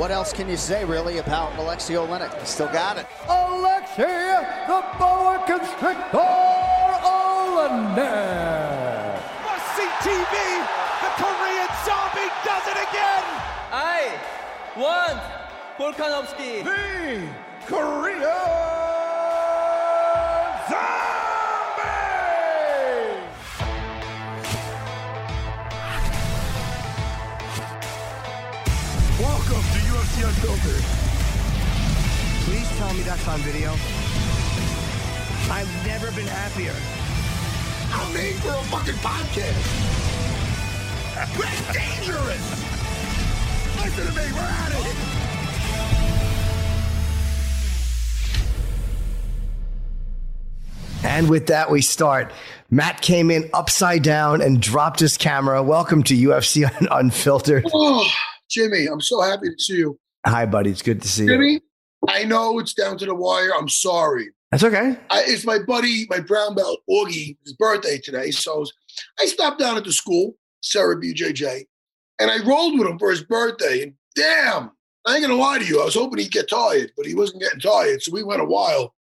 What else can you say, really, about Alexei Oleinik? He still got it. Alexei, the boa constrictor, Oleinik. Must-see TV. The Korean zombie does it again. I want Volkanovski. The Korean zombie. Welcome to UFC Unfiltered. Please tell me that's on video. I've never been happier. I'm made for a fucking podcast. That's dangerous. Listen to me. We're at it. And with that, we start. Matt came in upside down and dropped his camera. Welcome to UFC Unfiltered. Oh. Jimmy, I'm so happy to see you. Hi, buddy. It's good to see you. Jimmy, I know it's down to the wire. I'm sorry. That's okay. I, it's my buddy, my brown belt, Augie, his birthday today. So I stopped down at the school, Serra BJJ, and I rolled with him for his birthday. And damn, I ain't gonna lie to you, I was hoping he'd get tired, but he wasn't getting tired. So we went a while.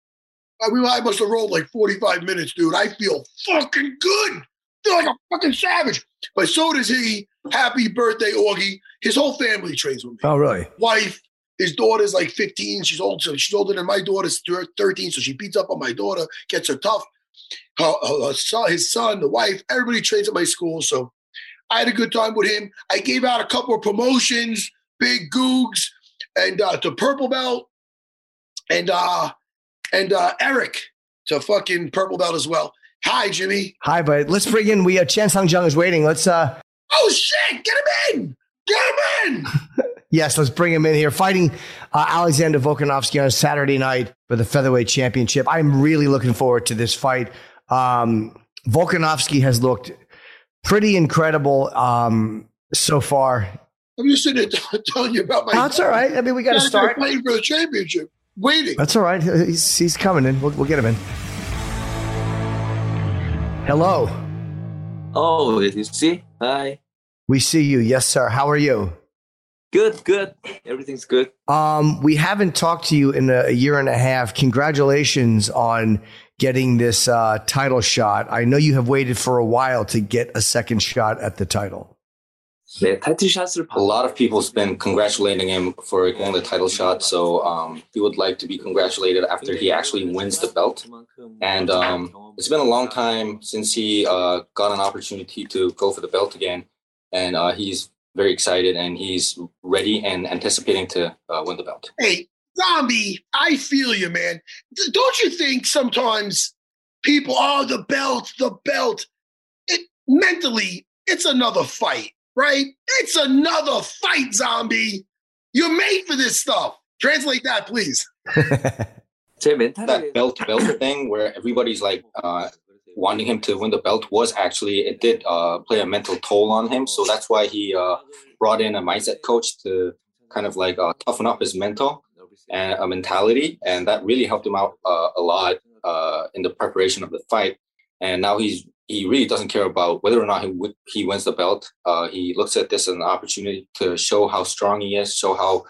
I, we, I must have rolled like 45 minutes, dude. I feel fucking good. I feel like a fucking savage. But so does he. Happy birthday, Augie. His whole family trains with me. Oh, really? Wife, his daughter's like 15. She's old, so she's older than my daughter's 13, so she beats up on my daughter, gets her tough. Her, her, her son, his son, the wife, everybody trains at my school. So I had a good time with him. I gave out a couple of promotions, big googs, and uh, to purple belt, and uh, and uh, Eric to fucking purple belt as well. Hi, Jimmy. Hi, bud. Let's bring in. We uh, Chan Sung Jung is waiting. Let's. uh Oh shit! Get him in. Get him in. Yes, let's bring him in here. Fighting uh, Alexander Volkanovski on Saturday night for the featherweight championship. I'm really looking forward to this fight. Um, Volkanovski has looked pretty incredible um, so far. I'm just sitting there telling you about my. That's all right. I mean, we got to start. Playing for the championship. Waiting. That's all right. He's, he's coming in. We'll, we'll get him in. Hello. Oh, you see? Hi. We see you. Yes, sir. How are you? Good, good. Everything's good. Um, we haven't talked to you in a, a year and a half. Congratulations on getting this uh, title shot. I know you have waited for a while to get a second shot at the title. 네, 타이틀 샷을 A lot of people's been congratulating him for getting the title shot, so um, he would like to be congratulated after he actually wins the belt. And um, it's been a long time since he uh, got an opportunity to go for the belt again, and uh, he's very excited and he's ready and anticipating to uh, win the belt. Hey, zombie, I feel you, man. D- Don't you think sometimes people, oh, the belt, the belt, it mentally, it's another fight, right? It's another fight, zombie. You're made for this stuff. Translate that, please. that belt belt thing where everybody's like uh, wanting him to win the belt was actually it did uh, play a mental toll on him. So that's why he uh, brought in a mindset coach to kind of like uh, toughen up his mental and a mentality, and that really helped him out uh, a lot in the preparation of the fight. And now he's he really doesn't care about whether or not he w- he wins the belt. he looks at this as an opportunity to show how strong he is, show how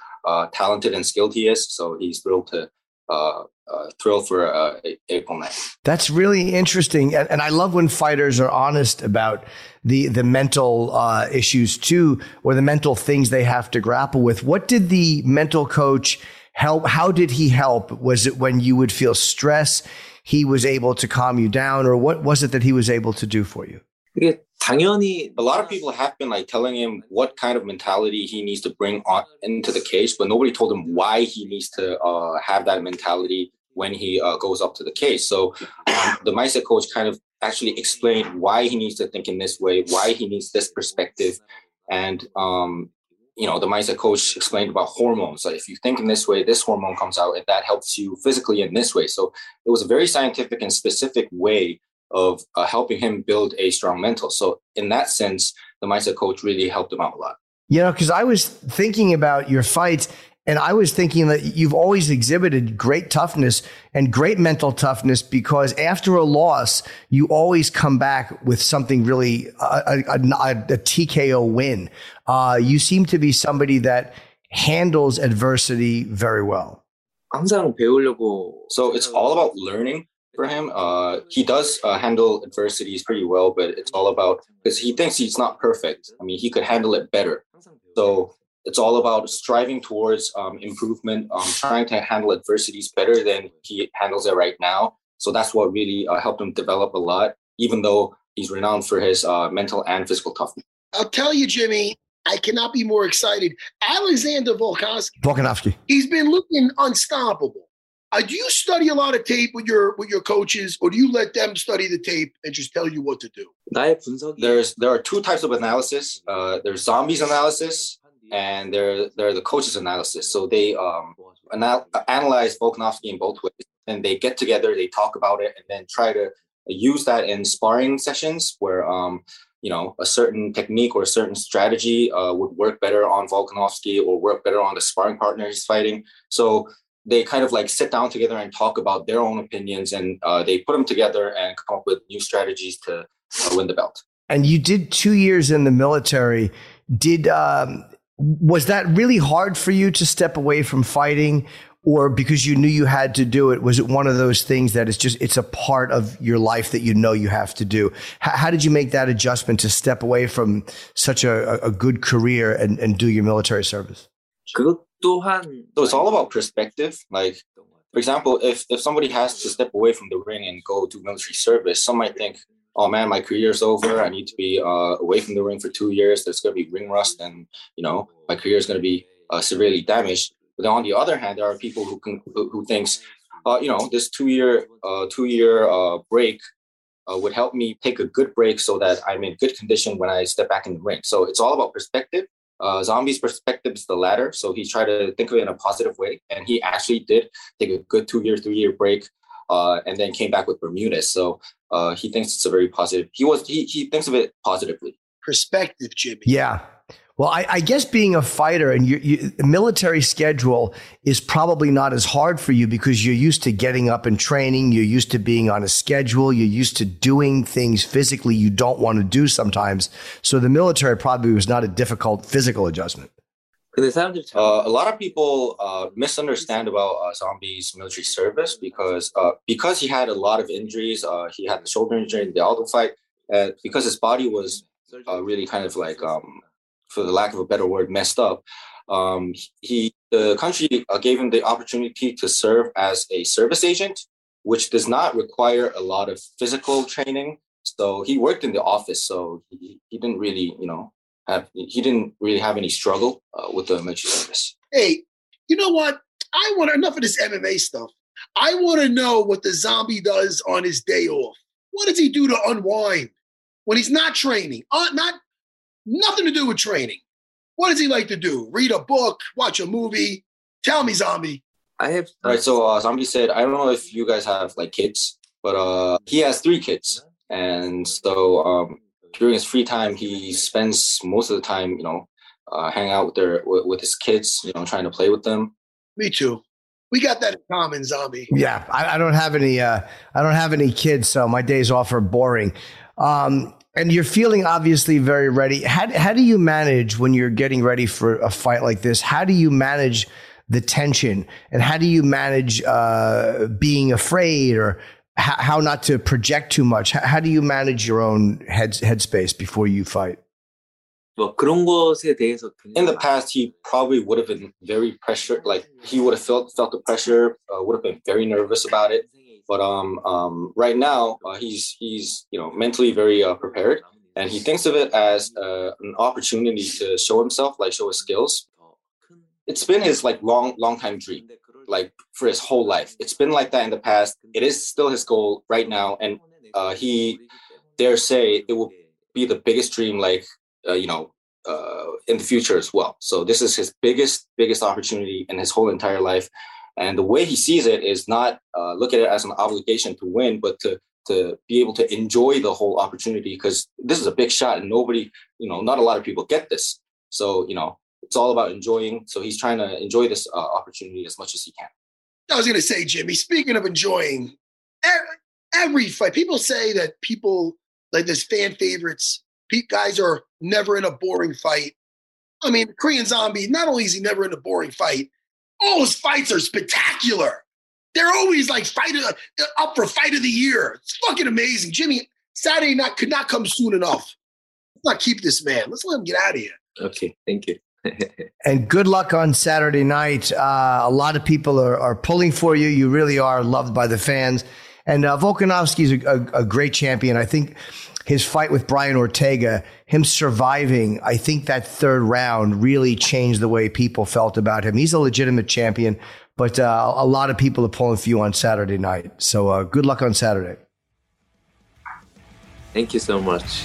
talented and skilled he is. So he's thrilled to uh, uh, thrilled for uh, April 9th. That's really interesting, and, and, I love when fighters are honest about the the mental uh, issues too, or the mental things they have to grapple with. What did the mental coach help? How did he help? Was it when you would feel stress, he was able to calm you down, or what was it that he was able to do for you? 당연히 a lot of people have been like telling him what kind of mentality he needs to bring on into the case, but nobody told him why he needs to uh, have that mentality when he uh, goes up to the case. So um, the mindset coach kind of actually explained why he needs to think in this way, why he needs this perspective, and um, you know the mindset coach explained about hormones. So if you think in this way, this hormone comes out, and that helps you physically in this way. So it was a very scientific and specific way of uh, helping him build a strong mental. So in that sense, the mindset coach really helped him out a lot. You know, because I was thinking about your fights, and I was thinking that you've always exhibited great toughness and great mental toughness because after a loss, you always come back with something really a, a, a, a TKO win. Uh, you seem to be somebody that handles adversity very well. So it's all about learning for him. Uh, he does uh, handle adversities pretty well, but it's all about because he thinks he's not perfect. I mean, he could handle it better. So it's all about striving towards um, improvement, um, trying to handle adversities better than he handles it right now. So that's what really uh, helped him develop a lot, even though he's renowned for his uh, mental and physical toughness. I'll tell you, Jimmy, I cannot be more excited. Alexander Volkanovski. Volkanovski. He's been looking unstoppable. Uh, do you study a lot of tape with your with your coaches, or do you let them study the tape and just tell you what to do? There's there are two types of analysis. Uh, there's zombies analysis, and there there are the coaches analysis. So they um anal- analyze Volkanovski in both ways, and they get together, they talk about it, and then try to use that in sparring sessions where um you know a certain technique or a certain strategy uh, would work better on Volkanovski or work better on the sparring partner he's fighting. So they kind of like sit down together and talk about their own opinions and uh, they put them together and come up with new strategies to uh, win the belt. And you did two years in the military. Did um, was that really hard for you to step away from fighting, or because you knew you had to do it? Was it one of those things that it's just it's a part of your life that you know you have to do? How, how did you make that adjustment to step away from such a, a good career and, and do your military service? 또 한 so it's all about perspective. Like for example, if if somebody has to step away from the ring and go do military service, some might think, "Oh man, my career's over. I need to be uh, away from the ring for two years. There's going to be ring rust, and you know my career is going to be uh, severely damaged." But on the other hand, there are people who can who, who thinks, uh, you know, this two year uh, two year uh, break uh, would help me take a good break so that I'm in good condition when I step back in the ring. So it's all about perspective. Uh, Zombie's perspective is the latter. So he tried to think of it in a positive way. And he actually did take a good two year, three year break uh, and then came back with Bermuda. So uh, he thinks it's a very positive. He was he he thinks of it positively. Perspective, Jimmy. Yeah, well, I, I, guess being a fighter and you, you, military schedule is probably not as hard for you because you're used to getting up and training. You're used to being on a schedule. You're used to doing things physically you don't want to do sometimes. So the military probably was not a difficult physical adjustment. Uh, a lot of people uh, misunderstand about uh, Zombie's military service because uh, because he had a lot of injuries. Uh, he had the shoulder injury in the Aldo fight, and because his body was uh, really kind of like um, for the lack of a better word, messed up. Um, he the country uh, gave him the opportunity to serve as a service agent, which does not require a lot of physical training. So he worked in the office, so he, he didn't really, you know, have he didn't really have any struggle uh, with the military service. Hey, you know what? I want enough of this MMA stuff. I want to know what the zombie does on his day off. What does he do to unwind when he's not training? Uh, not Nothing to do with training. What does he like to do? Read a book, watch a movie? Tell me, Zombie. I have. All right. So uh, Zombie said, I don't know if you guys have like kids, but uh, he has three kids, and so um, during his free time, he spends most of the time, you know, uh, hanging out with their with, with his kids, you know, trying to play with them. Me too. We got that in common, zombie. Yeah, I, I don't have any. Uh, I don't have any kids, so my days off are boring. Um, and you're feeling obviously very ready. How, how do you manage when you're getting ready for a fight like this? How do you manage the tension? And how do you manage uh, being afraid or h- how not to project too much? H- how do you manage your own head, headspace before you fight? In the past, he probably would have been very pressured. Like he would have felt felt the pressure, uh, would have been very nervous about it. But um, um, right now, uh, he's he's you know mentally very uh, prepared, and he thinks of it as uh, an opportunity to show himself, like show his skills. It's been his like long long time dream, like for his whole life. It's been like that in the past. It is still his goal right now, and uh, he dare say it will be the biggest dream, like uh, you know, uh, in the future as well. So this is his biggest biggest opportunity in his whole entire life. And the way he sees it is not uh, look at it as an obligation to win, but to to be able to enjoy the whole opportunity because this is a big shot and nobody, you know, not a lot of people get this. So you know, it's all about enjoying. So he's trying to enjoy this uh, opportunity as much as he can. I was going to say, Jimmy. Speaking of enjoying, every, every fight, people say that people like this fan favorites. Guys are never in a boring fight. I mean, Korean Zombie. Not only is he never in a boring fight, all his fights are spectacular. They're always like fight up for fight of the year. It's fucking amazing. Jimmy, Saturday night could not come soon enough. Let's not keep this man. Let's let him get out of here. Okay, thank you. and good luck on Saturday night. Uh, a lot of people are, are pulling for you. You really are loved by the fans. And uh, Volkanovski is a, a, a great champion. I think his fight with Brian Ortega, him surviving, I think that third round really changed the way people felt about him. He's a legitimate champion, but uh, a lot of people are pulling for you on Saturday night. So uh, good luck on Saturday. Thank you so much.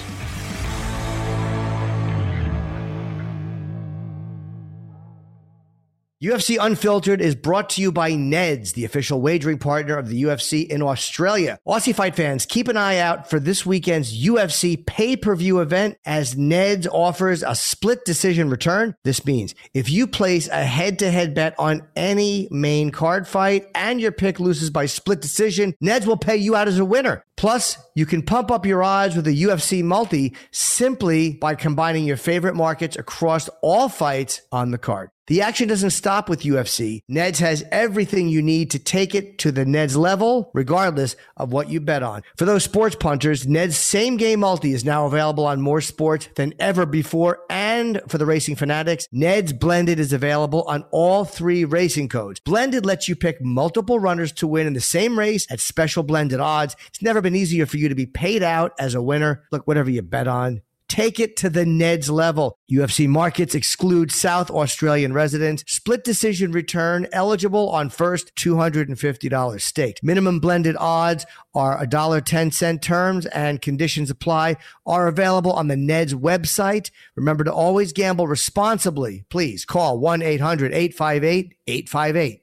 UFC Unfiltered is brought to you by Neds, the official wagering partner of the UFC in Australia. Aussie fight fans, keep an eye out for this weekend's UFC pay per view event as Neds offers a split decision return. This means if you place a head to head bet on any main card fight and your pick loses by split decision, Neds will pay you out as a winner. Plus, you can pump up your odds with a UFC multi simply by combining your favorite markets across all fights on the card. The action doesn't stop with UFC. Neds has everything you need to take it to the Neds level, regardless of what you bet on. For those sports punters, Ned's same game multi is now available on more sports than ever before. And for the racing fanatics, Ned's Blended is available on all three racing codes. Blended lets you pick multiple runners to win in the same race at special blended odds. It's never been easier for you to be paid out as a winner. Look, whatever you bet on, Take it to the Neds level. UFC markets exclude South Australian residents. Split decision return eligible on first $250 staked. Minimum blended odds are $1.10 terms and conditions apply are available on the Neds website. Remember to always gamble responsibly. Please call 1-800-858-858.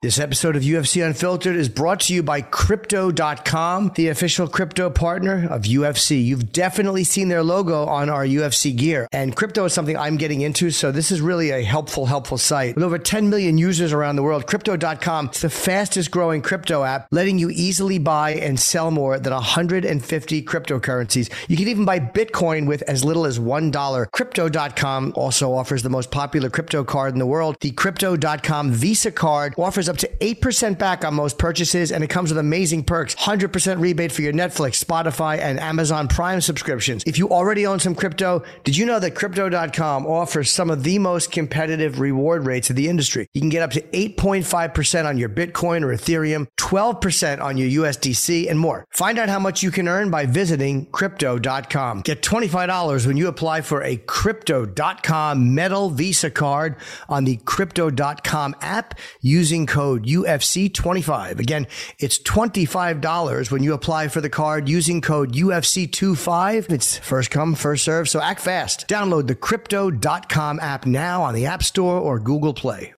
This episode of UFC Unfiltered is brought to you by Crypto.com, the official crypto partner of UFC. You've definitely seen their logo on our UFC gear. And crypto is something I'm getting into, so this is really a helpful, helpful site. With over 10 million users around the world, Crypto.com is the fastest growing crypto app, letting you easily buy and sell more than 150 cryptocurrencies. You can even buy Bitcoin with as little as $1. Crypto.com also offers the most popular crypto card in the world. The Crypto.com Visa card offers up to 8% back on most purchases, and it comes with amazing perks 100% rebate for your Netflix, Spotify, and Amazon Prime subscriptions. If you already own some crypto, did you know that Crypto.com offers some of the most competitive reward rates in the industry? You can get up to 8.5% on your Bitcoin or Ethereum, 12% on your USDC, and more. Find out how much you can earn by visiting Crypto.com. Get $25 when you apply for a Crypto.com Metal Visa card on the Crypto.com app using code code UFC25. Again, it's $25 when you apply for the card using code UFC25. It's first come, first serve, so act fast. Download the crypto.com app now on the App Store or Google Play.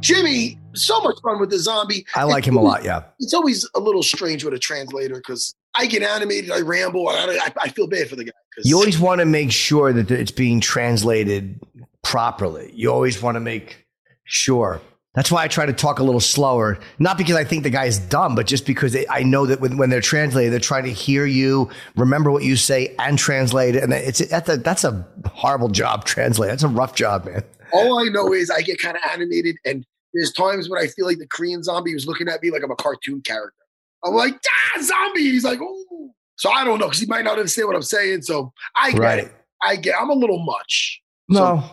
Jimmy, so much fun with the zombie. I like him a lot, yeah. It's always a little strange with a translator because I get animated, I ramble, I, I, feel bad for the guy. You always want to make sure that it's being translated properly. You always want to make sure. That's why I try to talk a little slower. Not because I think the guy is dumb, but just because they, I know that when, when they're translating, they're trying to hear you, remember what you say, and translate it. And it's that's a, that's a horrible job translate. That's a rough job, man. All I know is I get kind of animated, and there's times when I feel like the Korean zombie was looking at me like I'm a cartoon character. I'm like, ah, zombie. He's like, oh. So I don't know because he might not understand what I'm saying. So I get Right. it. I get. I'm a little much. No,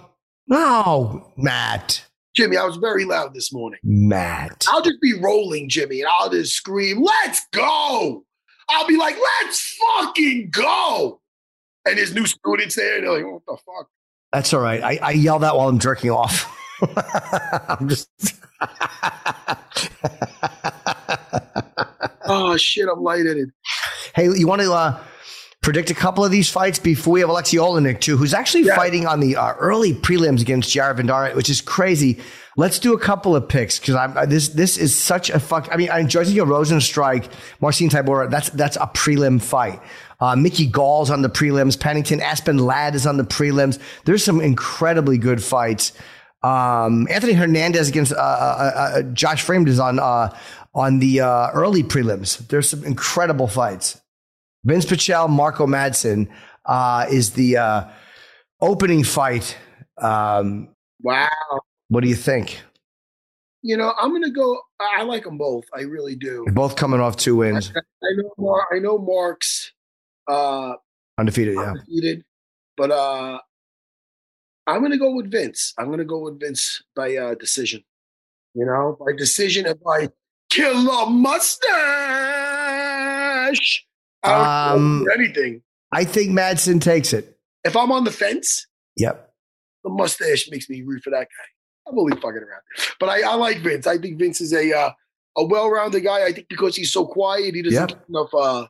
no, Matt, Jimmy, I was very loud this morning. Matt. I'll just be rolling, Jimmy, and I'll just scream, let's go. I'll be like, let's fucking go. And his new students there, and they're like, what the fuck? That's all right. I, I yell that while I'm jerking off. I'm just. Oh shit, I'm lightheaded. Hey, you want to uh, predict a couple of these fights before we have Alexei Oleinik too, who's actually Yeah. fighting on the uh, early prelims against Jared Vanderaa, which is crazy. Let's do a couple of picks because I'm uh, this. This is such a fuck. I mean, I enjoy seeing Rozenstruik, Marcin Tybura. That's that's a prelim fight. Uh, Mickey Gall's on the prelims. Pennington Aspen Ladd is on the prelims. There's some incredibly good fights. Um, Anthony Hernandez against uh, uh, uh, Josh Fremd is on uh, on the uh, early prelims. There's some incredible fights. Vince Pichel, Marco Madsen uh, is the uh, opening fight. Um, Wow. what do you think? You know, I'm gonna go. I I like them both. I really do. They're both coming off two wins, I know. Mar- I know Mark's uh, undefeated. Yeah, undefeated, but uh, I'm gonna go with Vince. I'm gonna go with Vince by uh, decision. You know, by decision and by killer mustache. I Um, anything. I think Madsen takes it. If I'm on the fence, Yep. the mustache makes me root for that guy. I'm only fucking around, but I, I like Vince. I think Vince is a uh, a well-rounded guy. I think because he's so quiet, he doesn't Yep. get enough uh,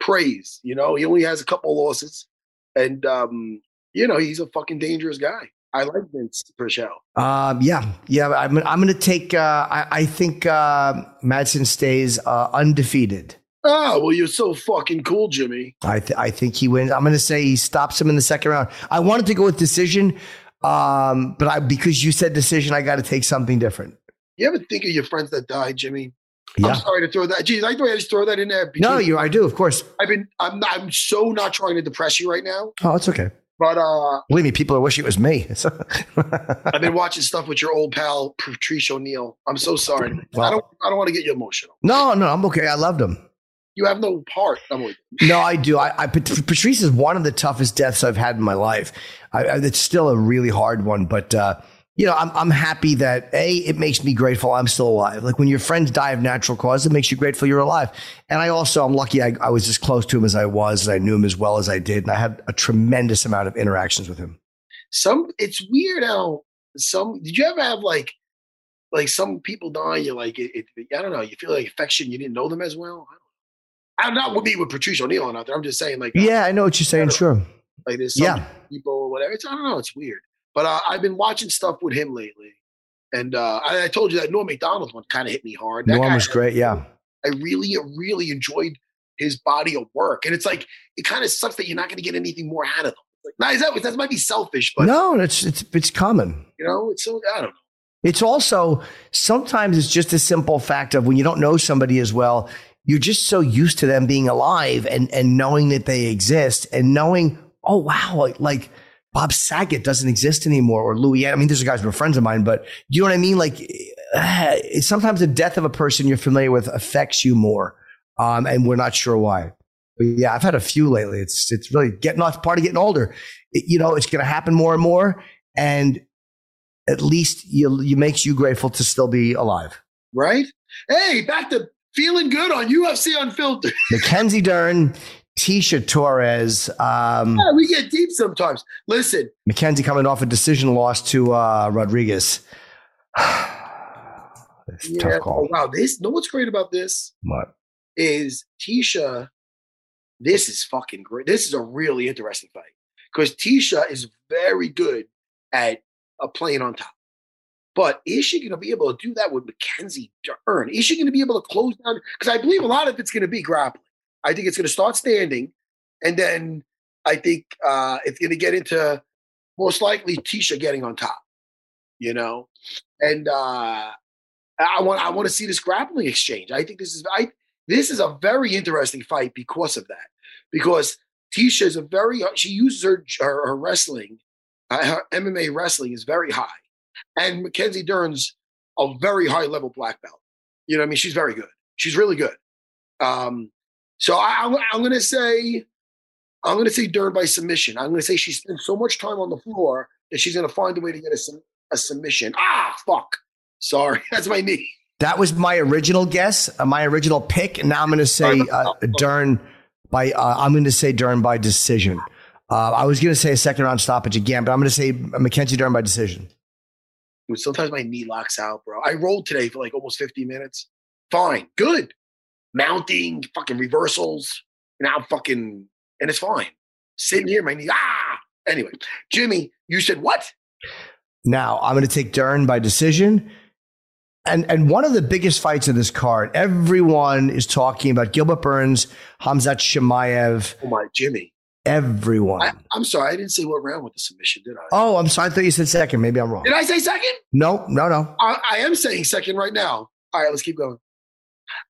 praise. You know, he only has a couple losses, and um, you know he's a fucking dangerous guy. I like Vince Pichel. Um, yeah, yeah. I'm, I'm going to take. Uh, I, I think uh, Madsen stays uh, undefeated. Oh well, you're so fucking cool, Jimmy. I, th- I think he wins. I'm going to say he stops him in the second round. I wanted to go with decision, um, but I because you said decision, I got to take something different. You ever think of your friends that died, Jimmy? Yeah. I'm sorry to throw that. Geez, I thought I just throw that in there. No, you. I do, of course. I've been. I'm. Not, I'm so not trying to depress you right now, Oh, it's okay. But uh, Believe me, people are wishing it was me. I've been watching stuff with your old pal Patrice O'Neal. I'm so sorry. I don't. I don't want to get you emotional. no, no, I'm okay. I loved him. You have no part. I'm with No, I do. I, I Patrice is one of the toughest deaths I've had in my life. I, I, it's still a really hard one, but uh, you know, I'm I'm happy that a it makes me grateful I'm still alive. Like when your friends die of natural cause, it makes you grateful you're alive. And I also I'm lucky I, I was as close to him as I was, and I knew him as well as I did, and I had a tremendous amount of interactions with him. some. It's weird how some. Did you ever have like, like some people die? You're like, it, it, I don't know. You feel like affection. You didn't know them as well. I don't know. I'm not with me with Patrice O'Neal out there. I'm just saying, like, uh, Yeah, I know what you're saying. Sure. like there's some Yeah. people or whatever. It's I don't know. It's weird. But uh, I've been watching stuff with him lately, and uh, I, I told you that Norm Macdonald one kind of hit me hard. That Norm guy- was great. Yeah. I really, really enjoyed his body of work, and it's like it kind of sucks that you're not going to get anything more out of him. Like, now is that that might be selfish, but no, it's it's it's common. you know, it's so I don't know. It's also sometimes it's just a simple fact of when you don't know somebody as well, you're just so used to them being alive and and knowing that they exist and knowing, oh wow, like, like Bob Saget doesn't exist anymore or Louis. I mean, these are guys who are friends of mine, but you know what I mean? Like eh, sometimes the death of a person you're familiar with affects you more, um, and we're not sure why. But yeah, I've had a few lately. It's it's really getting off part of getting older. It- you know, it's going to happen more and more, and at least you you makes you grateful to still be alive. Right? Hey, back to feeling good on UFC Unfiltered. Mackenzie Dern, Tecia Torres, um, Yeah, we get deep sometimes. Listen, Mackenzie coming off a decision loss to uh, Rodriguez. Yeah, tough oh, wow, this. Know what's great about this What? is Tecia. This is fucking great. This is a really interesting fight because Tecia is very good at a playing on top. But is she going to be able to do that with Mackenzie Dern? Is she going to be able to close down? Because I believe a lot of it's going to be grappling. I think it's going to start standing, and then I think uh, it's going to get into most likely Tecia getting on top. You know, and uh, I want I want to see this grappling exchange. I think this is I this is a very interesting fight because of that. Because Tecia is a very she uses her her, her wrestling, uh, her MMA wrestling is very high, and Mackenzie Dern's a very high level black belt. You know, what I mean, she's very good. She's really good. Um, so I, I'm, I'm going to say, I'm going to say Dern by submission. I'm going to say she spent so much time on the floor that she's going to find a way to get a, a submission. Ah, fuck. Sorry, that's my knee. That was my original guess, uh, my original pick. And now I'm going to say uh, Dern by. Uh, I'm going to say Dern by decision. Uh, I was going to say a second round stoppage again, but I'm going to say Mackenzie Dern by decision. Sometimes my knee locks out, bro. I rolled today for like almost 50 minutes. Fine, good. Mounting, fucking reversals. Now fucking, and it's fine. Sitting here, my knee. Ah. Anyway, Jimmy, you said what? Now I'm going to take Dern by decision. And, and one of the biggest fights of this card, everyone is talking about Gilbert Burns, Khamzat Chimaev. Oh my, Jimmy. Everyone. I, am sorry, I didn't say what round with the submission, did I? Oh, I'm sorry. I thought you said second. Maybe I'm wrong. Did I say second? No, no, no. I, I am saying second right now. All right, let's keep going.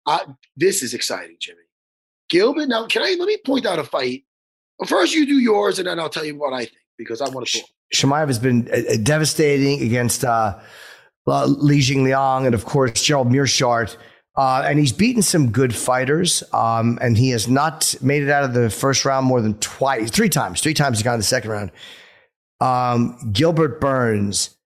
Uh, this is exciting, Jimmy. Gilbert, now can I let me point out a fight? First, you do yours, and then I'll tell you what I think because I want to talk. Chimaev has been uh, uh, devastating against uh, uh, Li Jingliang and, of course, Gerald Meerschaert. Uh, and he's beaten some good fighters, um, and he has not made it out of the first round more than twice, three times. Three times he got in the second round. Um, Gilbert Burns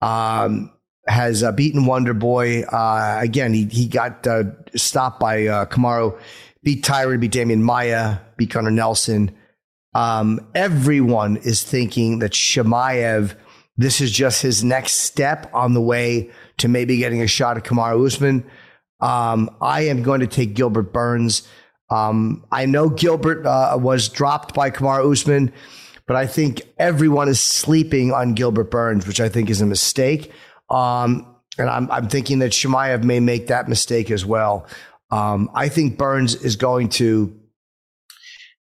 um, has uh, beaten Wonder Boy. Uh, again, he he got uh, stopped by uh, Kamaru, beat Tyron, beat Demian Maia, beat Gunnar Nelson. Um, everyone is thinking that Chimaev, this is just his next step on the way to maybe getting a shot at Kamaru Usman. Um, I am going to take Gilbert Burns. Um, I know Gilbert uh, was dropped by Kamaru Usman, but I think everyone is sleeping on Gilbert Burns, which I think is a mistake. Um, and I'm, I'm, thinking that Chimaev may make that mistake as well. Um, I think Burns is going to.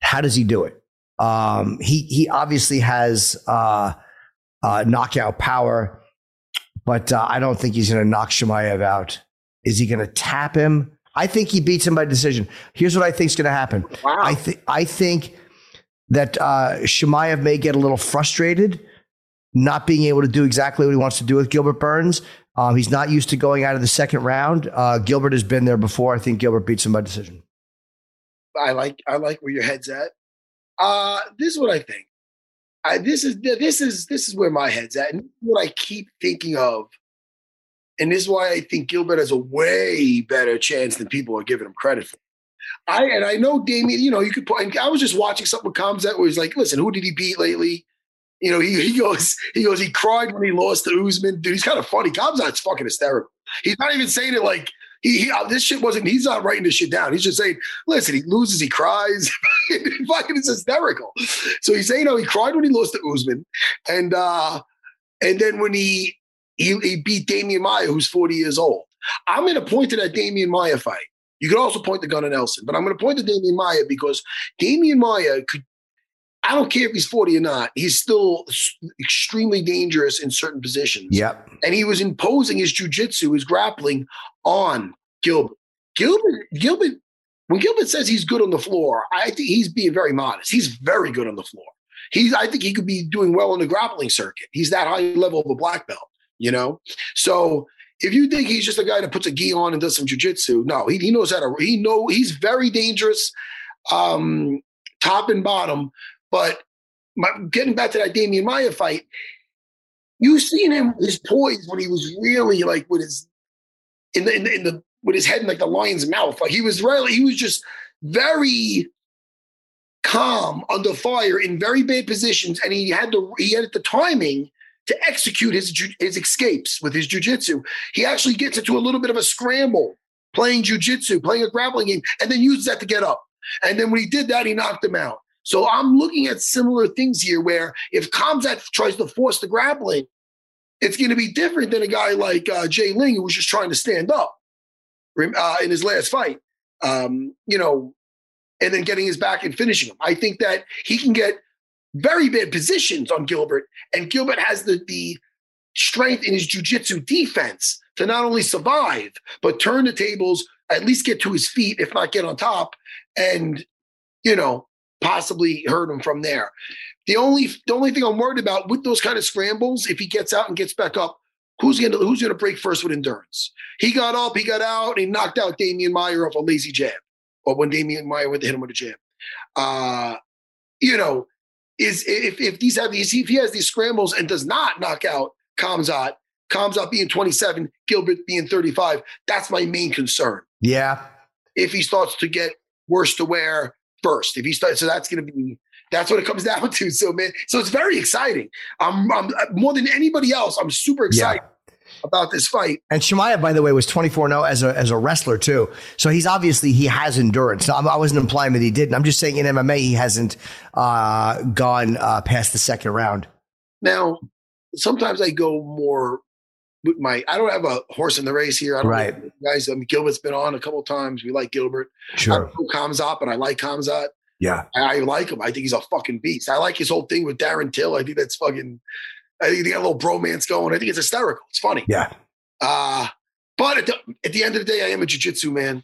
How does he do it? Um, he he obviously has uh, uh, knockout power, but uh, I don't think he's going to knock Chimaev out. Is he going to tap him? I think he beats him by decision. Here's what I think is going to happen. Wow. I think I think that uh, Chimaev may get a little frustrated, not being able to do exactly what he wants to do with Gilbert Burns. Um, he's not used to going out of the second round. Uh, Gilbert has been there before. I think Gilbert beats him by decision. I like I like where your head's at. Uh, this is what I think. I, this is this is this is where my head's at, and what I keep thinking of. And this is why I think Gilbert has a way better chance than people are giving him credit for. I and I know Demian. You know, you could put. I was just watching something with Khamzat where he's like, "Listen, who did he beat lately?" You know, he, he goes, he goes, he cried when he lost to Usman. Dude, he's kind of funny. Khamzat's fucking hysterical. He's not even saying it like he, he uh, this shit wasn't. He's not writing this shit down. He's just saying, listen, he loses, he cries. fucking it's hysterical. So he's saying, you know, he cried when he lost to Usman, and uh, and then when he he, he beat Demian Maia, who's forty years old. I'm to point to that Demian Maia fight. You could also point to Gunnar Nelson, but I'm to point to Demian Maia because Demian Maia could I don't care if he's 40 or not. He's still extremely dangerous in certain positions. Yep. And he was imposing his jujitsu, his grappling on Gilbert. Gilbert, Gilbert, when Gilbert says he's good on the floor, I think he's being very modest. He's very good on the floor. He's, I think he could be doing well on the grappling circuit. He's that high level of a black belt, you know? So if you think he's just a guy that puts a gi on and does some jujitsu, no, he, he knows how to, he know he's very dangerous, um, top and bottom. But my, getting back to that Demian Maia fight, you seen him his poise when he was really like with his in the, in the, in the with his head in like the lion's mouth. Like he was really he was just very calm under fire in very bad positions, and he had the he had the timing to execute his his escapes with his jujitsu. He actually gets into a little bit of a scramble playing jujitsu, playing a grappling game, and then uses that to get up. And then when he did that, he knocked him out. So I'm looking at similar things here where if Khamzat tries to force the grappling, it's going to be different than a guy like uh, Jay Ling who was just trying to stand up uh, in his last fight. Um, you know, and then getting his back and finishing him. I think that he can get very bad positions on Gilbert, and Gilbert has the the strength in his jujitsu defense to not only survive, but turn the tables, at least get to his feet, if not get on top, and, you know, possibly hurt him from there. The only the only thing I'm worried about with those kind of scrambles, if he gets out and gets back up, who's gonna who's gonna break first with endurance? He got up, he got out, and he knocked out Demian Maia off a lazy jab. Or when Demian Maia went to hit him with a jab. Uh, you know, is if if these have these if he has these scrambles and does not knock out Khamzat, Khamzat being 27, Gilbert being 35, that's my main concern. Yeah. If he starts to get worse to wear first, if he starts, so that's going to be that's what it comes down to. So man, so it's very exciting. I'm, I'm more than anybody else. I'm super excited. Yeah. About this fight, and Chimaev, by the way, was twenty four zero as a as a wrestler too. So he's obviously he has endurance. Now, I wasn't implying that he didn't. I'm just saying in MMA he hasn't uh, gone uh, past the second round. Now, sometimes I go more my. I don't have a horse in the race here. I don't right, guys. I mean, Gilbert's been on a couple times. We like Gilbert. Sure, I don't Khamzat, but I like Khamzat. Yeah. I, I, like him. I think he's a fucking beast. I like his whole thing with Darren Till. I think that's fucking, I think they got a little bromance going. I think it's hysterical. It's funny. Yeah. Uh, but at the, at the end of the day, I am a jiu-jitsu man.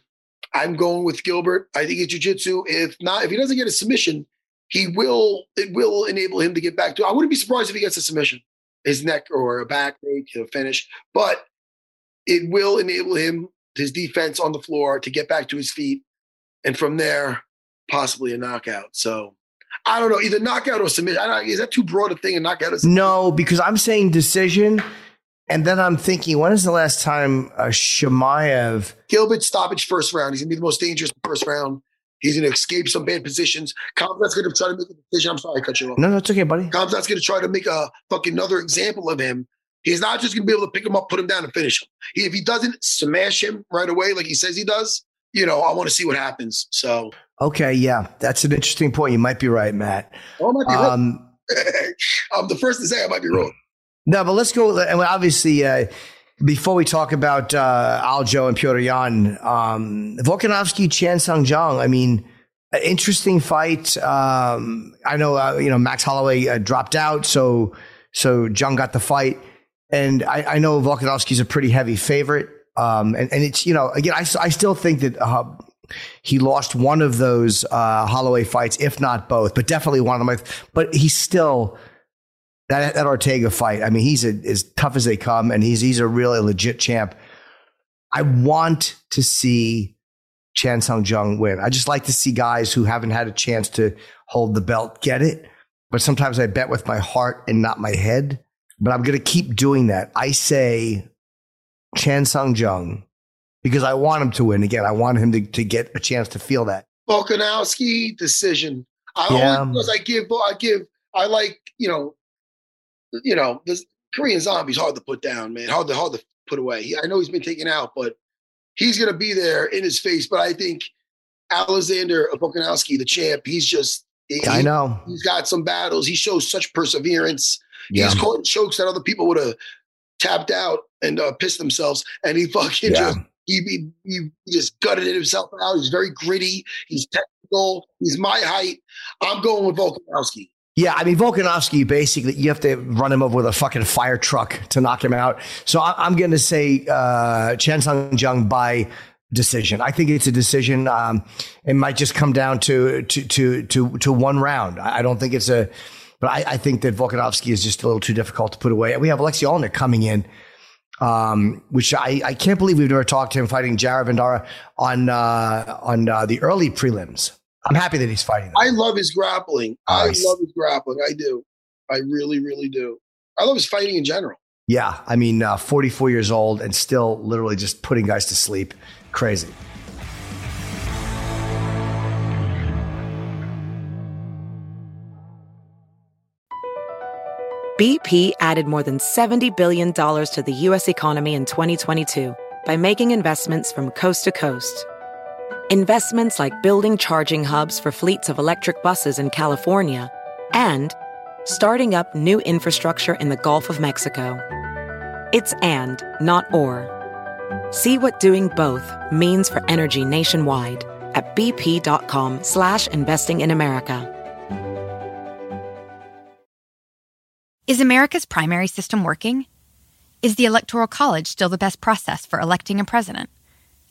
I'm going with Gilbert. I think it's jiu-jitsu. If not, if he doesn't get a submission, he will, it will enable him to get back to, I wouldn't be surprised if he gets a submission, his neck or a back, he'll finish, but it will enable him, his defense on the floor to get back to his feet. And from there, possibly a knockout. So I don't know, either knockout or submission. I don't, is that too broad a thing? A knockout or No, because I'm saying decision. And then I'm thinking, when is the last time uh, Chimaev? Gilbert stoppage first round. He's gonna be the most dangerous first round. He's gonna escape some bad positions. Khamzat's gonna try to make a decision. I'm sorry, I cut you off. No, no, it's okay, buddy. Khamzat's gonna try to make a fucking another example of him. He's not just gonna be able to pick him up, put him down, and finish him. He, if he doesn't smash him right away, like he says he does, you know, I want to see what happens. So Okay, yeah, that's an interesting point. You might be right, Matt. Oh, I might be um, wrong. I'm the first to say I might be wrong. No, but let's go. And obviously, uh, before we talk about uh, Aljo and Petr Yan, um, Volkanovski, Chan Sung Jung. I mean, an interesting fight. Um, I know, uh, you know, Max Holloway uh, dropped out, so so Jung got the fight, and I, I know Volkanovski's a pretty heavy favorite. Um, and, and it's you know again I, I still think that uh, he lost one of those uh, Holloway fights, if not both, but definitely one of them. But he's still that, that Ortega fight. I mean, he's a, as tough as they come, and he's he's a really legit champ. I want to see Chan Sung Jung win. I just like to see guys who haven't had a chance to hold the belt get it. But sometimes I bet with my heart and not my head. But I'm going to keep doing that. I say Chan Sung Jung because I want him to win. Again, I want him to, to get a chance to feel that. Volkanovski decision. I yeah. only because I give I give I like, you know, you know, this Korean zombie's hard to put down, man. Hard to hard to put away. He, I know he's been taken out, but he's gonna be there in his face. But I think Alexander Volkanovski, the champ, he's just he, I know. He's got some battles. He shows such perseverance. Yeah. He's caught chokes that other people would have tapped out and uh, pissed themselves. And he fucking yeah. just he, he, he just gutted it himself out. He's very gritty. He's technical. He's my height. I'm going with Volkanovski. Yeah, I mean Volkanovski. Basically, you have to run him over with a fucking fire truck to knock him out. So I, am going to say uh, Chan Sung Jung by decision. I think it's a decision. Um, it might just come down to to to to, to one round. I don't think it's a. But I, I think that Volkanovski is just a little too difficult to put away. We have Alexei Oleinik coming in um, which I, I can't believe we've never talked to him fighting Jared Vanderaa on uh, on uh, the early prelims. I'm happy that he's fighting. Them. I love his grappling. Nice. I love his grappling. I do. I really, really do. I love his fighting in general. Yeah, I mean, uh, 44 years old and still literally just putting guys to sleep. Crazy. BP added more than $70 billion to the U.S. economy in 2022 by making investments from coast to coast. Investments like building charging hubs for fleets of electric buses in California and starting up new infrastructure in the Gulf of Mexico. It's and, not or. See what doing both means for energy nationwide at bp.com slash investing in America. Is America's primary system working? Is the Electoral College still the best process for electing a president?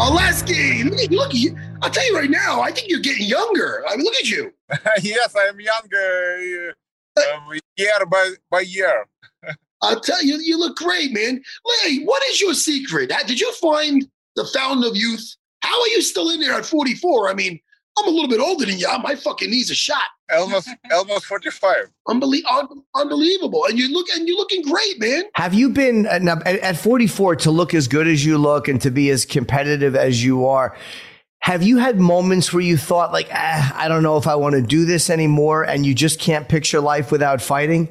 Oleski, look, you- I'll tell you right now, I think you're getting younger. I mean, look at you. yes, I'm younger uh, uh, year by, by year. I'll tell you, you look great, man. Hey, what is your secret? Did you find the fountain of youth? How are you still in there at 44? I mean, I'm a little bit older than you. My fucking knees are shot. Almost, almost 45. Unbelie- un- unbelievable. And you look, and you're looking great, man. Have you been uh, now, at, at 44 to look as good as you look and to be as competitive as you are? Have you had moments where you thought like, ah, I don't know if I want to do this anymore, and you just can't picture life without fighting?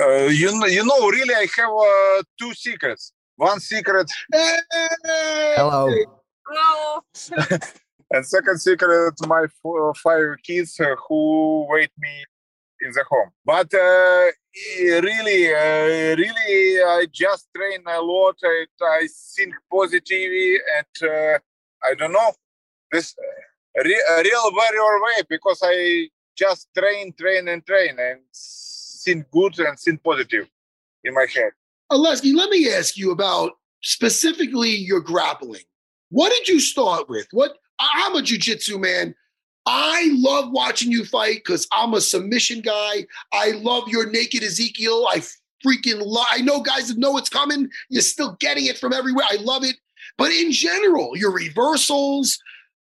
Uh, you, know, you know, really, I have uh, two secrets. One secret. Hello. Hello. and second secret, my five kids who wait me in the home. But uh, really, uh, really, I just train a lot. I, I think positively, and uh, I don't know this uh, re- real warrior way because I just train, train, and train, and think good and think positive in my head. Oleski, let me ask you about specifically your grappling. What did you start with? What I'm a jujitsu man. I love watching you fight because I'm a submission guy. I love your naked Ezekiel. I freaking love. I know guys that know it's coming. You're still getting it from everywhere. I love it. But in general, your reversals,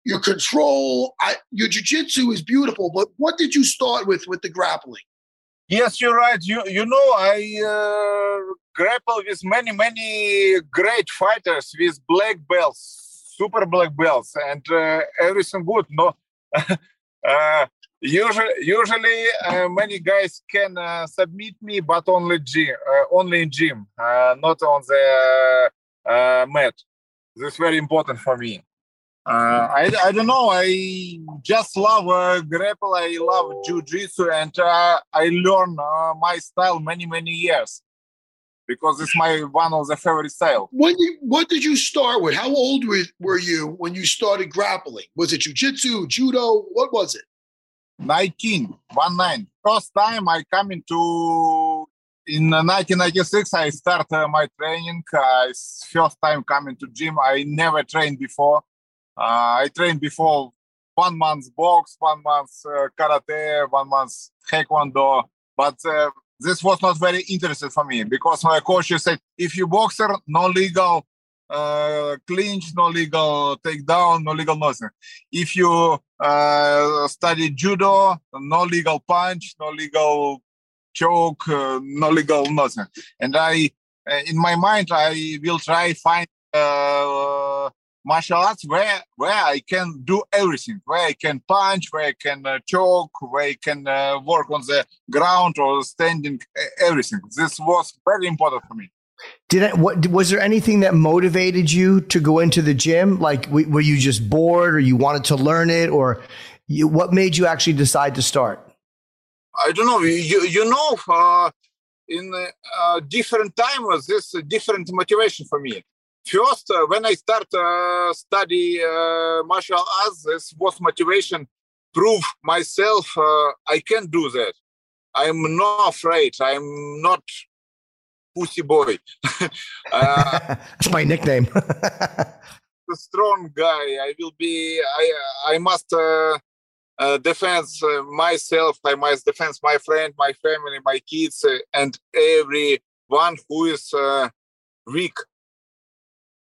your control, I, your jujitsu is beautiful. But what did you start with with the grappling? Yes, you're right. You you know I uh, grapple with many many great fighters with black belts, super black belts, and uh, everything good. No, uh, usually usually uh, many guys can submit me, but only gym, only in gym, not on the mat. This is very important for me. Uh, I, I don't know. I just love uh, grapple. I love jiu-jitsu, and uh, I learn uh, my style many many years because it's my one of the favorite style. When you, what did you start with? How old were, were you when you started grappling? Was it jujitsu, judo? What was it? 19, one nine. First time I come into in 1996. I start uh, my training. I s- first time coming to gym. I never trained before. Uh, I trained before one month box, one month uh, karate, one month taekwondo, but uh, this was not very interesting for me because my coach said, if you boxer, no legal uh, clinch, no legal takedown, no legal nothing. If you uh, study judo, no legal punch, no legal choke, uh, no legal nothing. And I, uh, in my mind, I will try find uh, martial arts where where I can do everything, where I can punch, where I can uh, choke, where I can uh, work on the ground or standing, everything. This was very important for me. Did I, what was there anything that motivated you to go into the gym? Like, were you just bored, or you wanted to learn it, or you, what made you actually decide to start? I don't know. You you know, uh, in uh, uh, different time was this a different motivation for me. First, uh, when I start uh, study uh, martial arts, this was motivation. Prove myself. Uh, I can do that. I'm not afraid. I'm not pussy boy. uh, That's my nickname. a strong guy. I will be. I I must uh, uh, defend uh, myself. I must defend my friend, my family, my kids, and everyone who is uh, weak.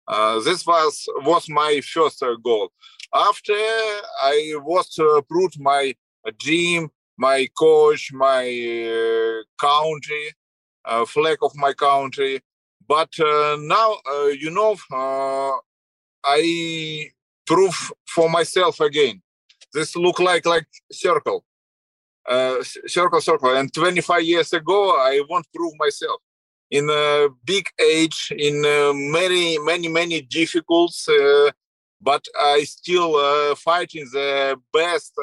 Uh, this was was my first uh, goal. After I was uh, proved my gym, my coach, my uh, country, uh, flag of my country. But uh, now, uh, you know, uh, I prove for myself again. This look like like circle, uh, circle, circle. And 25 years ago, I won't prove myself. In a big age, in uh, many, many, many difficulties, uh, but I still uh, fighting the best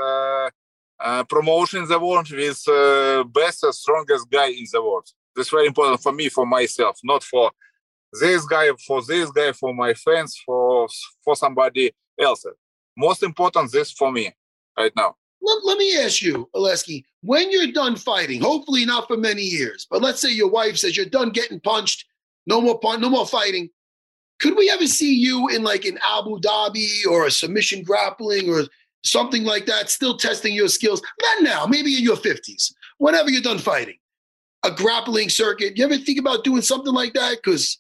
promotion in the world with best, strongest guy in the world. That's very important for me, for myself, not for this guy, for this guy, for my fans, for for somebody else. Most important, this for me right now. Let, let me ask you, Oleksiy, when you're done fighting, hopefully not for many years, but let's say your wife says you're done getting punched, no more punch, no more fighting. Could we ever see you in like an Abu Dhabi or a submission grappling or something like that, still testing your skills? Not now, maybe in your 50s, whenever you're done fighting. A grappling circuit. You ever think about doing something like that? Because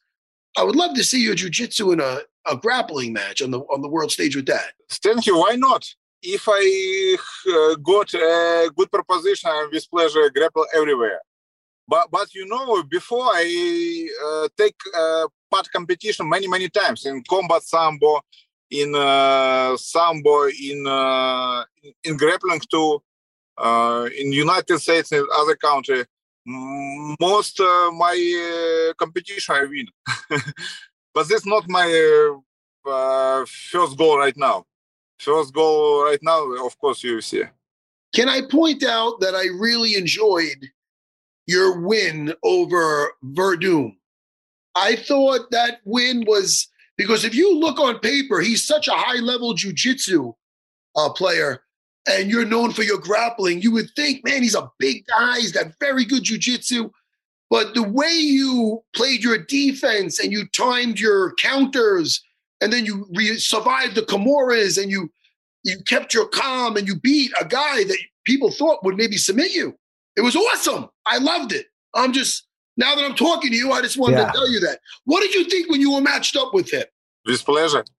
I would love to see you jiu-jitsu in a, a grappling match on the on the world stage with that. Thank you. Why not? If I uh, got a good proposition, I with pleasure grapple everywhere. But but you know, before I uh, take uh, part competition many many times in combat sambo, in uh, sambo, in uh, in grappling too, uh, in United States and other country. Most uh, my competition I win, but this is not my first goal right now. First goal right now, of course, UFC. Can I point out that I really enjoyed your win over Werdum? I thought that win was because if you look on paper, he's such a high level jujitsu uh, player, and you're known for your grappling. You would think, man, he's a big guy. He's got very good jujitsu. But the way you played your defense and you timed your counters and then you re- survived the Kimuras and you you kept your calm and you beat a guy that people thought would maybe submit you. It was awesome. I loved it. I'm just now that I'm talking to you, I just wanted yeah. to tell you that. What did you think when you were matched up with him? With pleasure.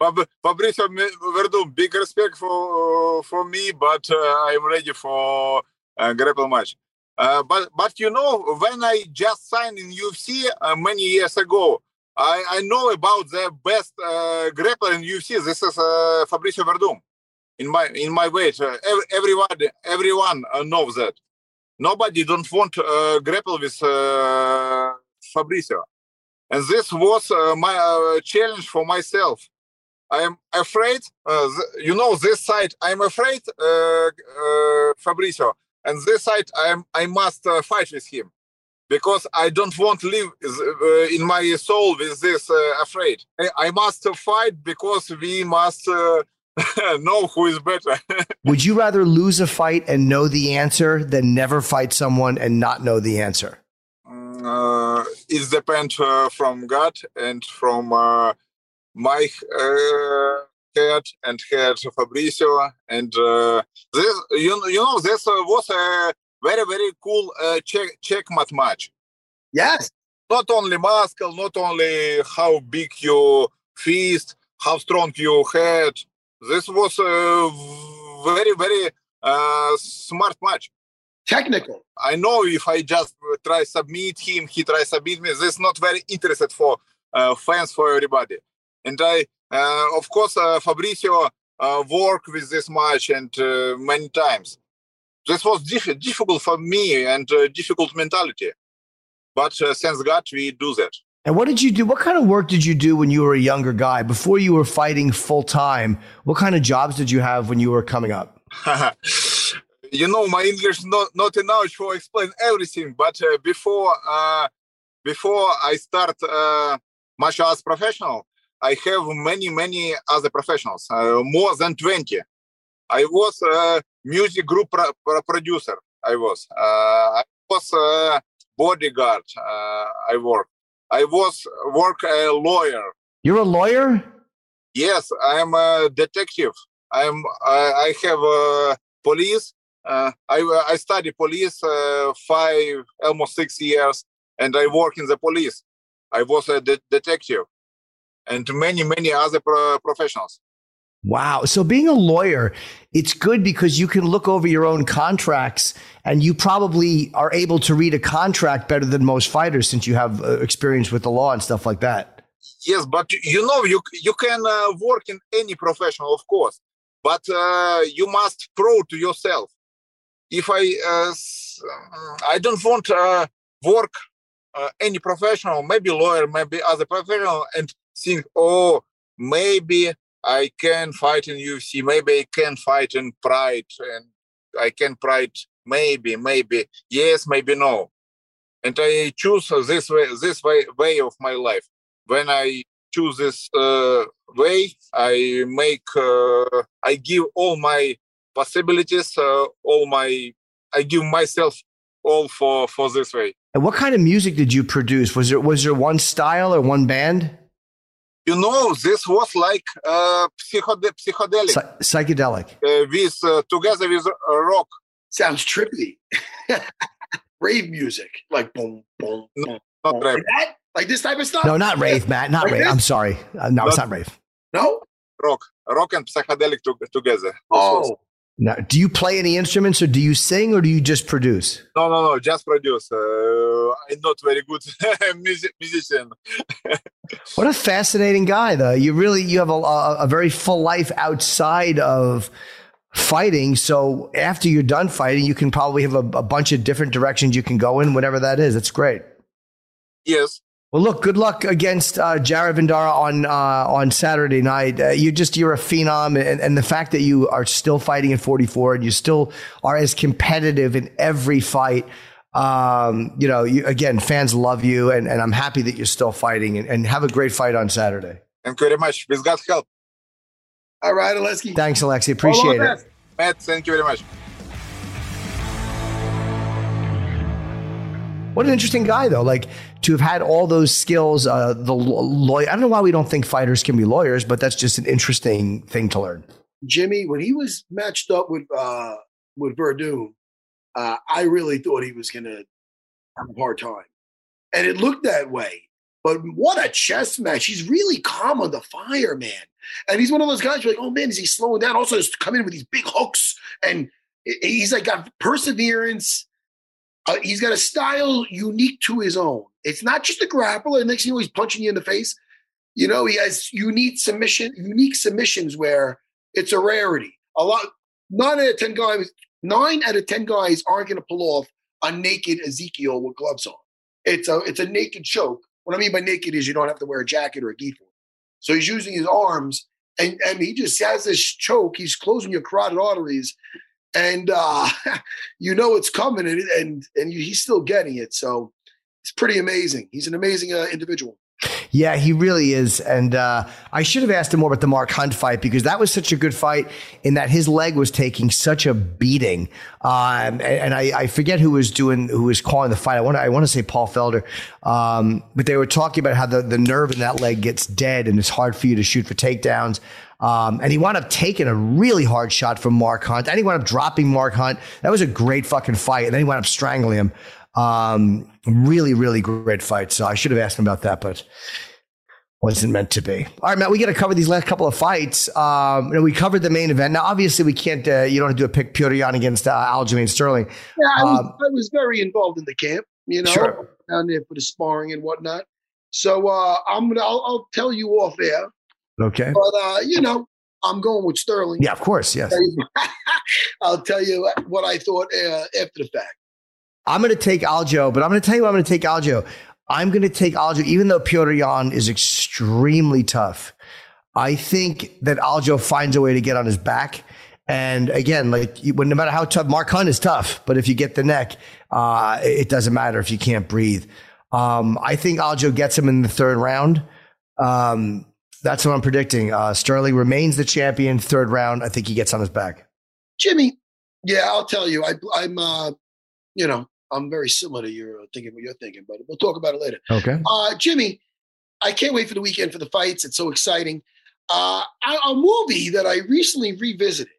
Fabricio Werdum, big respect for for me, but uh, I'm ready for a grapple match. Uh, but but you know when I just signed in UFC uh, many years ago, I, I know about the best uh, grappler in UFC. This is uh, Fabricio Werdum. In my in my weight, uh, every, everyone everyone uh, knows that. Nobody don't want to uh, grapple with uh, Fabricio, and this was uh, my challenge for myself. I am afraid, you know, this side I'm afraid Fabricio, and this side I am I must fight with him because I don't want to live uh, in my soul with this uh, afraid. I must fight because we must uh, know who is better. Would you rather lose a fight and know the answer than never fight someone and not know the answer? Mm, uh, it depends uh, from God and from uh, my head and head Fabricio and this. You, you know, this was a very very cool uh, check checkmate match. Yes. Not only muscle, not only how big your fist, how strong your head. This was a very very uh, smart match. Technical. I know if I just try submit him, he try submit me. This is not very interested for uh, fans for everybody. And I, uh, of course, uh, Fabricio uh, work with this match and uh, many times this was diff- difficult for me and uh, difficult mentality. But uh, thanks God, we do that. And what did you do? What kind of work did you do when you were a younger guy before you were fighting full time? What kind of jobs did you have when you were coming up? you know, my English not not enough for explain everything. But uh, before uh, before I start uh, martial arts professional, I have many many other professionals, uh, more than twenty. I was a music group pro- pro- producer. I was. Uh, I was a bodyguard. Uh, I work. I was work a lawyer. You're a lawyer? Yes, I am a detective. I'm. I, I have a police. Uh, I I study police uh, five almost six years, and I work in the police. I was a de- detective, and many many other pro- professionals. Wow. So being a lawyer, it's good because you can look over your own contracts and you probably are able to read a contract better than most fighters since you have uh, experience with the law and stuff like that. Yes, but you know you you can uh, work in any profession, of course, but uh, you must prove to yourself. If I uh, I don't want uh, work uh, any professional, maybe lawyer, maybe other professional, and think, oh, maybe I can fight in UFC, maybe I can fight in Pride, and I can Pride, maybe, maybe yes, maybe no, and I choose this way, this way, way of my life. When I choose this uh, way, I make, uh, I give all my possibilities, uh, all my, I give myself all for for this way. And what kind of music did you produce? Was there was there one style or one band? You know, this was like uh, psychode- psychedelic, Psy- psychedelic. uh, with uh, together with uh, rock. Sounds trippy. Rave music, like boom, boom, boom. Not boom. rave. Like that? Like this type of stuff? No, not rave, Matt. Not Like rave. this? I'm sorry. Uh, no, it's Not- not rave. No? rock, rock and psychedelic to- together. This was- Oh, No. Do you play any instruments, or do you sing, or do you just produce? no, no, no, just produce. Uh, I'm not very good musician. What a fascinating guy, though. You really you have a, a, very full life outside of fighting. So after you're done fighting, you can probably have a, a bunch of different directions you can go in, whatever that is. That's great. Yes. Well, look, good luck against uh, Jared Vanderaa on uh, on Saturday night. Uh, you just you're a phenom, and, and the fact that you are still fighting at 44 and you still are as competitive in every fight. Um, you know, you, again, fans love you, and, and I'm happy that you're still fighting. And, and have a great fight on Saturday. Thank you very much. With God's help. all right, Alessi. Thanks, Alexi. Appreciate the it. Matt, thank you very much. What an interesting guy, though. Like to have had all those skills. Uh, the lawyer. I don't know why we don't think fighters can be lawyers, but that's just an interesting thing to learn. Jimmy, when he was matched up with uh with Werdum, uh, I really thought he was gonna have a hard time. And it looked that way. But what a chess match. He's really calm on the fire, man. And he's one of those guys you're like, oh man, is he slowing down? Also, just coming in with these big hooks and he's like got perseverance. Uh, he's got a style unique to his own. It's not just a grappler. Next thing you know, he's punching you in the face. You know, he has unique submission, unique submissions where it's a rarity. A lot, nine out of ten guys, nine out of ten guys aren't going to pull off a naked Ezekiel with gloves on. It's a it's a naked choke. What I mean by naked is you don't have to wear a jacket or a gi. So he's using his arms, and and he just has this choke. He's closing your carotid arteries, and uh, you know it's coming, and and and he's still getting it. So it's pretty amazing. He's an amazing uh, individual. Yeah, he really is. And uh, I should have asked him more about the Mark Hunt fight because that was such a good fight in that his leg was taking such a beating. Um, and and I, I forget who was doing, who was calling the fight. I want to, I want to say Paul Felder. Um, but they were talking about how the, the nerve in that leg gets dead and it's hard for you to shoot for takedowns. Um, and he wound up taking a really hard shot from Mark Hunt. And he wound up dropping Mark Hunt. That was a great fucking fight. And then he wound up strangling him. Um, really, really great fight. So I should have asked him about that, but wasn't meant to be. All right, Matt, we got to cover these last couple of fights. Um, you know, we covered the main event. Now, obviously, we can't. Uh, you don't have to do a pick Petr Yan against uh, Aljamain Sterling. Yeah, I was, Um, I was very involved in the camp, you know, Sure. down there for the sparring and whatnot. So uh, I'm gonna, I'll, I'll tell you off air, Okay. but uh, you know, I'm going with Sterling. Yeah, of course. Yes. I'll tell you what I thought uh, after the fact. I'm going to take Aljo, but I'm going to tell you I'm going to take Aljo. I'm going to take Aljo, even though Petr Yan is extremely tough. I think that Aljo finds a way to get on his back. And again, like you- no matter how tough, Mark Hunt is tough, but if you get the neck, uh, it doesn't matter if you can't breathe. Um, I think Aljo gets him in the third round. Um, that's what I'm predicting. Uh, Sterling remains the champion. Third round, I think he gets on his back. Jimmy, yeah, I'll tell you. I, I'm, uh, you know, I'm very similar to your thinking what you're thinking, but we'll talk about it later. Okay. Uh, Jimmy, I can't wait for the weekend for the fights. It's so exciting. Uh, I, a movie that I recently revisited,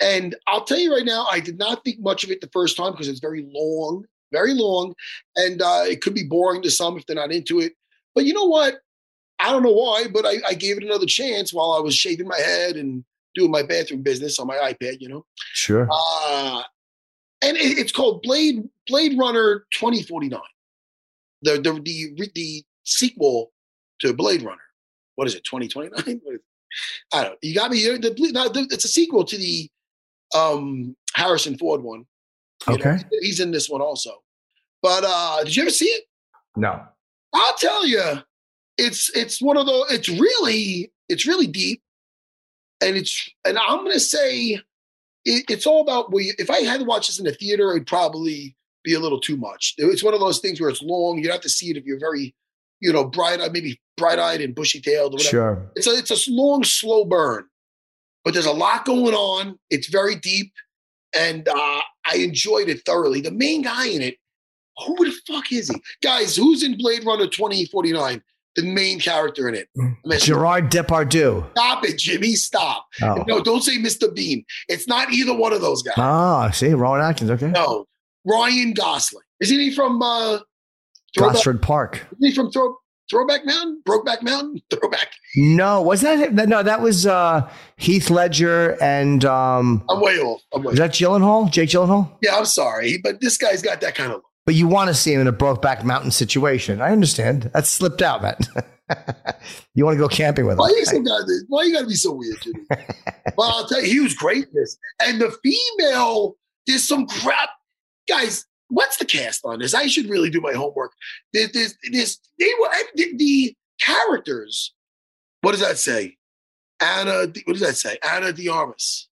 and I'll tell you right now, I did not think much of it the first time because it's very long, very long, and uh, it could be boring to some if they're not into it. But you know what? I don't know why, but I, I gave it another chance while I was shaving my head and doing my bathroom business on my iPad. You know, Sure. uh, and it, it's called Blade Blade Runner 2049. The the the the sequel to Blade Runner. What is it? 2029? I don't. know. You got me. here. The, it's a sequel to the um, Harrison Ford one. You know, Okay. he's in this one also. But uh, did you ever see it? No. I'll tell you, it's it's one of the. It's really it's really deep, and it's and I'm gonna say it, it's all about. Where you, if I had to watch this in the theater, it'd probably be a little too much. It's one of those things where it's long. You have to see it if you're very, you know, bright eyed, maybe bright eyed and bushy tailed or whatever. Sure. It's a it's a long, slow burn, but there's a lot going on. It's very deep, and uh, I enjoyed it thoroughly. The main guy in it, who the fuck is he, guys? Who's in Blade Runner 2049? The main character in it. I Gerard Depardieu. Stop it, Jimmy. Stop. Oh. No, don't say Mr. Bean. It's not either one of those guys. Ah, see, Rowan Atkins. Okay. No, Ryan Gosling. Isn't he from uh, Throwback- Gosford Park. Isn't he from Throw, Throwback Mountain? Brokeback Mountain? Throwback. No, was that? No, that was uh, Heath Ledger and um, I'm way off. I'm way was that Gyllenhaal? Jake Gyllenhaal? Yeah, I'm sorry, but this guy's got that kind of look. But you want to see him in a Brokeback Mountain situation. I understand. That's slipped out, man. you want to go camping with him. Why you, so gotta, why you gotta be so weird, Jimmy? well, I'll tell you, he was great in this. And the female, there's some crap. Guys, what's the cast on this? I should really do my homework. There's, there's, there's they were the, the characters. What does that say? Anna, what does that say? Anna De Armas.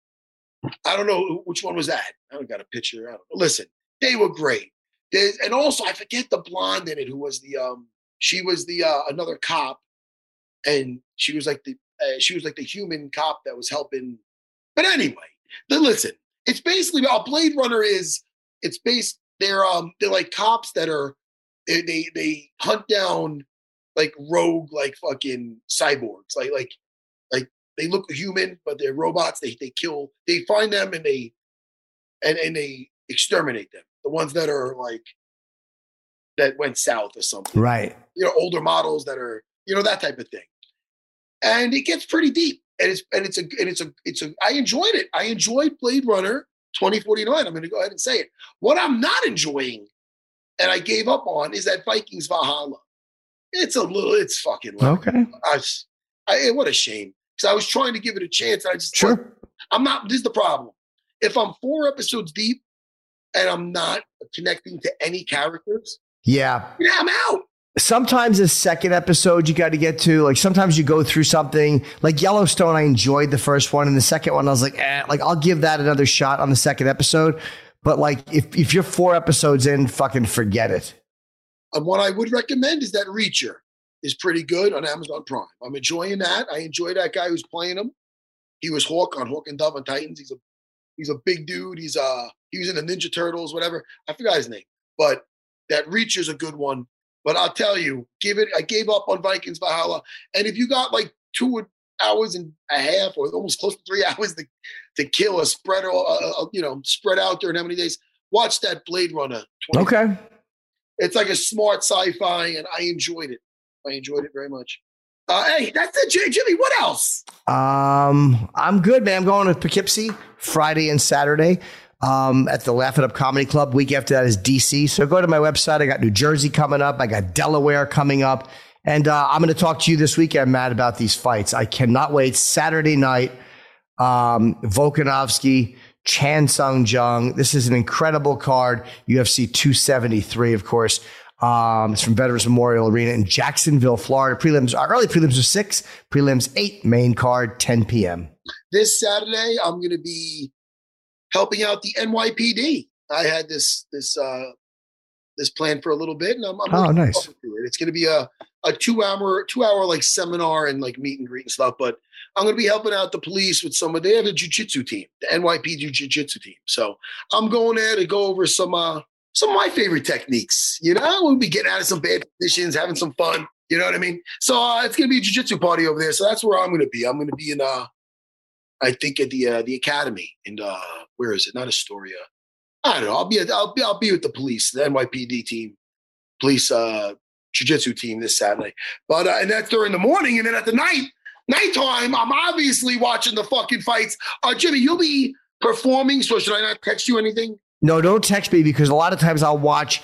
I don't know which one was that. I don't got a picture. I don't know. Listen, they were great. There's, and also, I forget the blonde in it who was the um. She was the uh, another cop, and she was like the uh, she was like the human cop that was helping. But anyway, then listen, it's basically a Blade Runner is it's based. They're um they're like cops that are they they, they hunt down like rogue like fucking cyborgs like like like they look human but they're robots. They they kill. They find them and they and and they exterminate them. The ones that are like that went south or something. Right. You know, older models that are you know that type of thing. And it gets pretty deep. And it's and it's a and it's a it's a I enjoyed it. I enjoyed Blade Runner 2049. I'm going to go ahead and say it. What I'm not enjoying, and I gave up on, is that Vikings Valhalla. It's a little, it's fucking low. Okay. I, was- I eh, what a shame because I was trying to give it a chance. And I just Sure. I'm not. This is the problem. If I'm four episodes deep and I'm not connecting to any characters, Yeah. yeah, I'm out. Sometimes the second episode you got to get to, like sometimes you go through something like Yellowstone. I enjoyed the first one, and the second one I was like, eh, like I'll give that another shot on the second episode. But like if if you're four episodes in, fucking forget it. And what I would recommend is that Reacher is pretty good on Amazon Prime. I'm enjoying that. I enjoy that guy who's playing him. He was Hawk on Hawk and Dove on Titans. He's a he's a big dude. He's uh he was in the Ninja Turtles, whatever. I forgot his name, but that Reacher's a good one. But I'll tell you, give it. I gave up on Vikings Valhalla, and if you got like two hours and a half, or almost close to three hours to to kill a spread, uh, uh, you know, spread out during how many days? Watch that Blade Runner. 20. Okay. It's like a smart sci-fi, and I enjoyed it. I enjoyed it very much. Uh, hey, that's it, Jimmy. What else? Um, I'm good, man. I'm going to Poughkeepsie Friday and Saturday um, at the Laugh It Up Comedy Club. Week after that is DC. So go to my website. I got New Jersey coming up. I got Delaware coming up. And uh, I'm going to talk to you this weekend, Matt, about these fights. I cannot wait. Saturday night, um, Volkanovski, Chan Sung Jung. This is an incredible card. UFC 273, of course. Um, it's from Veterans Memorial Arena in Jacksonville, Florida. Prelims, our early prelims are six, prelims eight, main card 10 p.m. This Saturday, I'm going to be helping out the NYPD. I had this this uh, this plan for a little bit, and I'm, I'm Oh, nice. it. It's going to be a a two hour two hour like seminar and like meet and greet and stuff. But I'm going to be helping out the police with some of they have a jujitsu team, the NYPD jujitsu team. So I'm going there to go over some uh some of my favorite techniques. You know, we'll be getting out of some bad positions, having some fun. You know what I mean? So uh, it's going to be a jujitsu party over there. So that's where I'm going to be. I'm going to be in uh I think at the uh, the academy in uh where is it? Not Astoria. I don't know. I'll be I'll be I'll be with the police, the NYPD team, police uh jiu-jitsu team this Saturday. But uh, and that's during the morning, and then at the night nighttime, I'm obviously watching the fucking fights. Uh Jimmy, you'll be performing, so should I not text you anything? No, don't text me because a lot of times I'll watch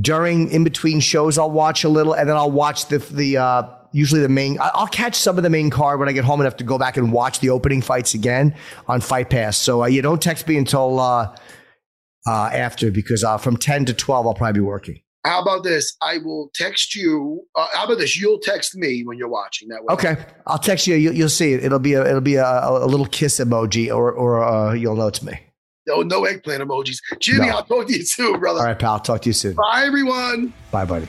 during in between shows. I'll watch a little, and then I'll watch the the uh, usually the main. I'll catch some of the main card when I get home and have to go back and watch the opening fights again on Fight Pass. So uh, you don't text me until uh, uh, after because uh, from ten to twelve I'll probably be working. How about this? I will text you. Uh, how about this? You'll text me when you're watching that way. Okay, I'll text you. you you'll see it. It'll be a it'll be a, a little kiss emoji, or or uh, you'll know it's me. No, no eggplant emojis. Jimmy, No. I'll talk to you soon, brother. All right, pal. Talk to you soon. Bye, everyone. Bye, buddy.